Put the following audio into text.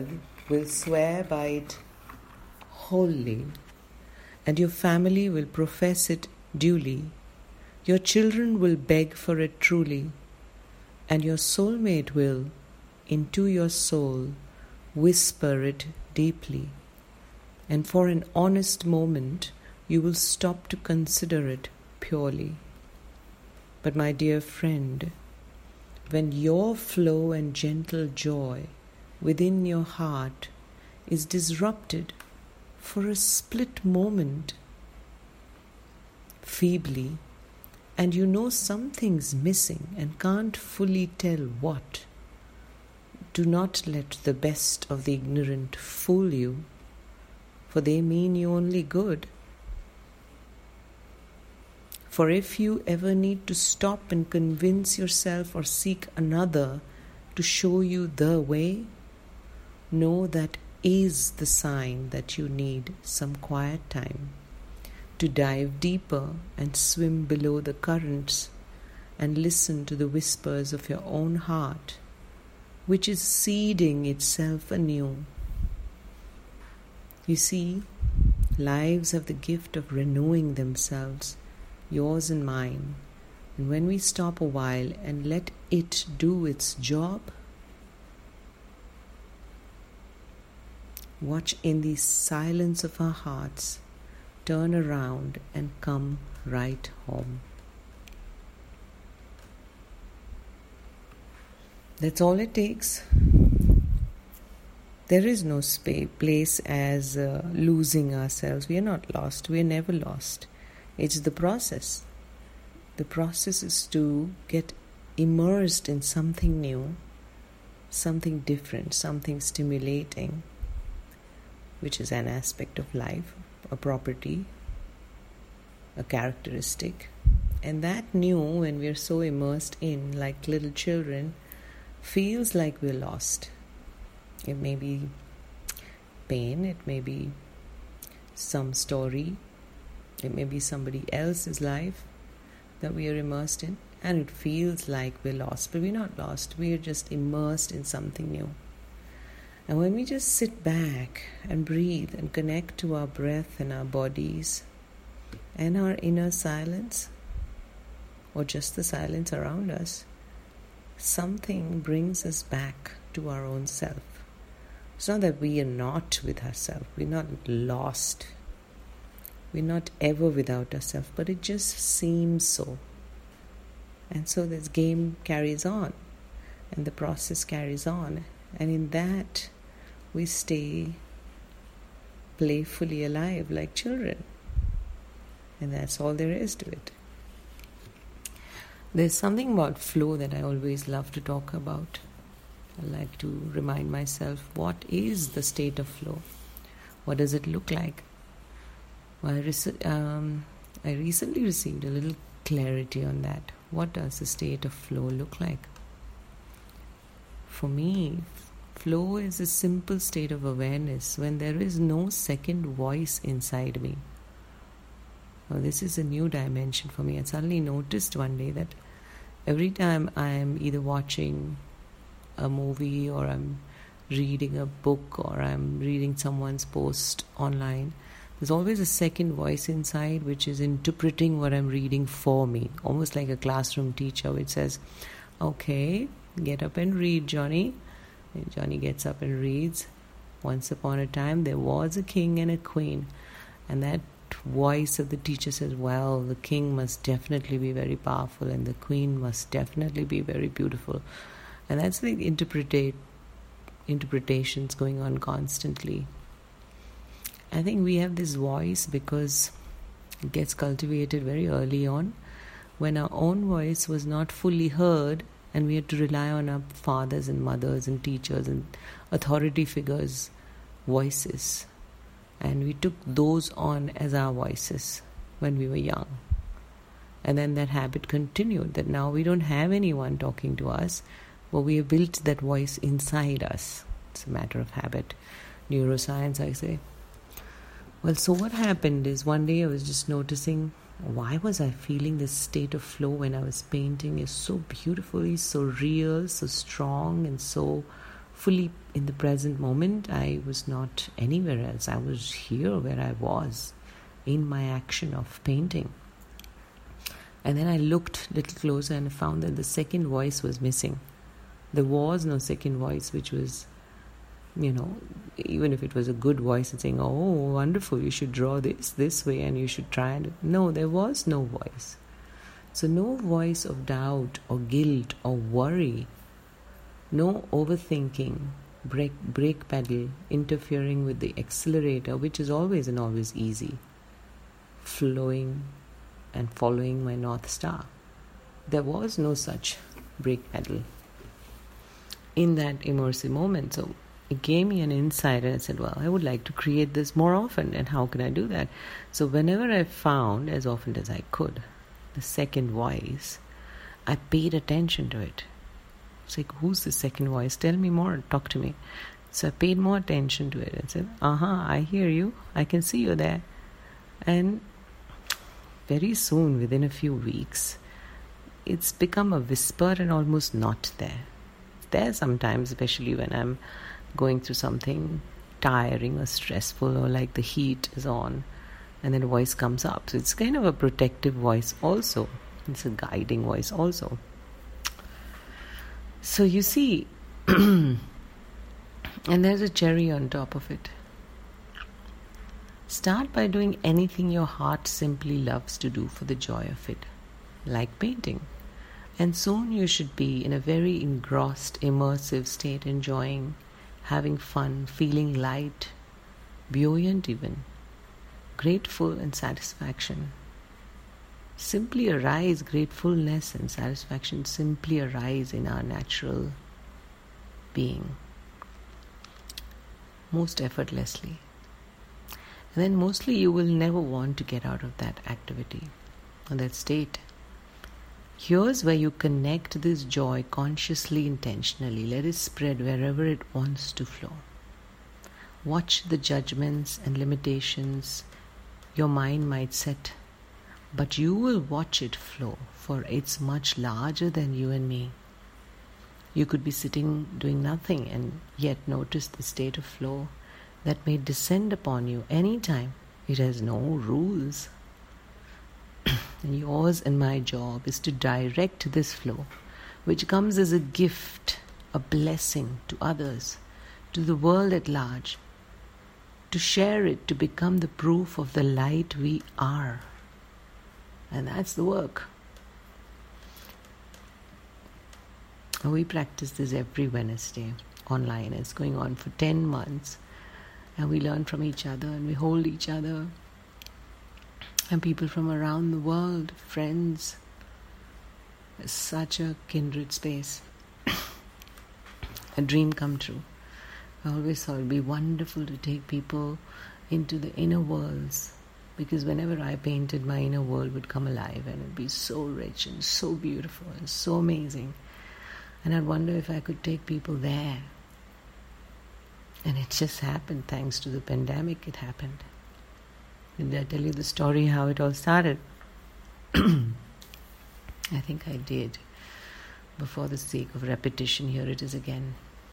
world will swear by it wholly, and your family will profess it duly. Your children will beg for it truly, and your soulmate will, into your soul, whisper it deeply. And for an honest moment, you will stop to consider it purely. But, my dear friend, when your flow and gentle joy within your heart is disrupted for a split moment, feebly, and you know something's missing and can't fully tell what, do not let the best of the ignorant fool you, for they mean you only good. For if you ever need to stop and convince yourself or seek another to show you the way, know that is the sign that you need some quiet time to dive deeper and swim below the currents and listen to the whispers of your own heart, which is seeding itself anew. You see, lives have the gift of renewing themselves yours and mine. And when we stop a while and let it do its job, watch in the silence of our hearts, turn around and come right home. That's all it takes. There is no space, place as uh, losing ourselves. We are not lost. We are never lost. It's the process. The process is to get immersed in something new, something different, something stimulating, which is an aspect of life, a property, a characteristic. And that new, when we're so immersed in, like little children, feels like we're lost. It may be pain, it may be some story, it may be somebody else's life that we are immersed in, and it feels like we're lost, but we're not lost. We are just immersed in something new. And when we just sit back and breathe and connect to our breath and our bodies and our inner silence, or just the silence around us, something brings us back to our own self. It's not that we are not with ourselves, we're not lost we're not ever without ourselves, but it just seems so. And so this game carries on, and the process carries on. And in that, we stay playfully alive like children. And that's all there is to it. There's something about flow that I always love to talk about. I like to remind myself what is the state of flow? What does it look like? Well, I, rec- um, I recently received a little clarity on that. What does the state of flow look like? For me, flow is a simple state of awareness when there is no second voice inside me. Well, this is a new dimension for me. I suddenly noticed one day that every time I am either watching a movie or I'm reading a book or I'm reading someone's post online, there's always a second voice inside which is interpreting what I'm reading for me, almost like a classroom teacher which says, Okay, get up and read, Johnny. And Johnny gets up and reads. Once upon a time, there was a king and a queen, and that voice of the teacher says, Well, the king must definitely be very powerful, and the queen must definitely be very beautiful. And that's the interpretate interpretations going on constantly. I think we have this voice because it gets cultivated very early on when our own voice was not fully heard and we had to rely on our fathers and mothers and teachers and authority figures' voices. And we took those on as our voices when we were young. And then that habit continued that now we don't have anyone talking to us, but we have built that voice inside us. It's a matter of habit. Neuroscience, I say. Well, so what happened is one day I was just noticing why was I feeling this state of flow when I was painting is so beautifully, so real, so strong, and so fully in the present moment. I was not anywhere else. I was here where I was in my action of painting. And then I looked a little closer and found that the second voice was missing. There was no second voice, which was, you know, even if it was a good voice and saying, Oh, wonderful, you should draw this this way and you should try and. No, there was no voice. So, no voice of doubt or guilt or worry, no overthinking, brake, brake pedal interfering with the accelerator, which is always and always easy, flowing and following my North Star. There was no such brake pedal in that immersive moment. So it gave me an insight, and I said, Well, I would like to create this more often, and how can I do that? So, whenever I found, as often as I could, the second voice, I paid attention to it. It's like, Who's the second voice? Tell me more, talk to me. So I paid more attention to it and said, Uh huh, I hear you, I can see you there. And very soon, within a few weeks, it's become a whisper and almost not there. There sometimes, especially when I'm going through something tiring or stressful, or like the heat is on, and then a voice comes up. So it's kind of a protective voice, also. It's a guiding voice, also. So you see, and there's a cherry on top of it. Start by doing anything your heart simply loves to do for the joy of it, like painting. And soon you should be in a very engrossed, immersive state, enjoying, having fun, feeling light, buoyant even, grateful and satisfaction. Simply arise, gratefulness and satisfaction simply arise in our natural being, most effortlessly. And then mostly you will never want to get out of that activity or that state. Here's where you connect this joy consciously, intentionally. Let it spread wherever it wants to flow. Watch the judgments and limitations your mind might set, but you will watch it flow, for it's much larger than you and me. You could be sitting doing nothing and yet notice the state of flow that may descend upon you anytime. It has no rules. And yours and my job is to direct this flow, which comes as a gift, a blessing to others, to the world at large, to share it, to become the proof of the light we are. And that's the work. We practice this every Wednesday online. It's going on for 10 months and we learn from each other and we hold each other and people from around the world, friends. Such a kindred space. a dream come true. I always thought it would be wonderful to take people into the inner worlds because whenever I painted, my inner world would come alive and it'd be so rich and so beautiful and so amazing. And I'd wonder if I could take people there and it just happened thanks to the pandemic, it happened. Did I tell you the story how it all started? I think I did. Before the sake of repetition, here it is again.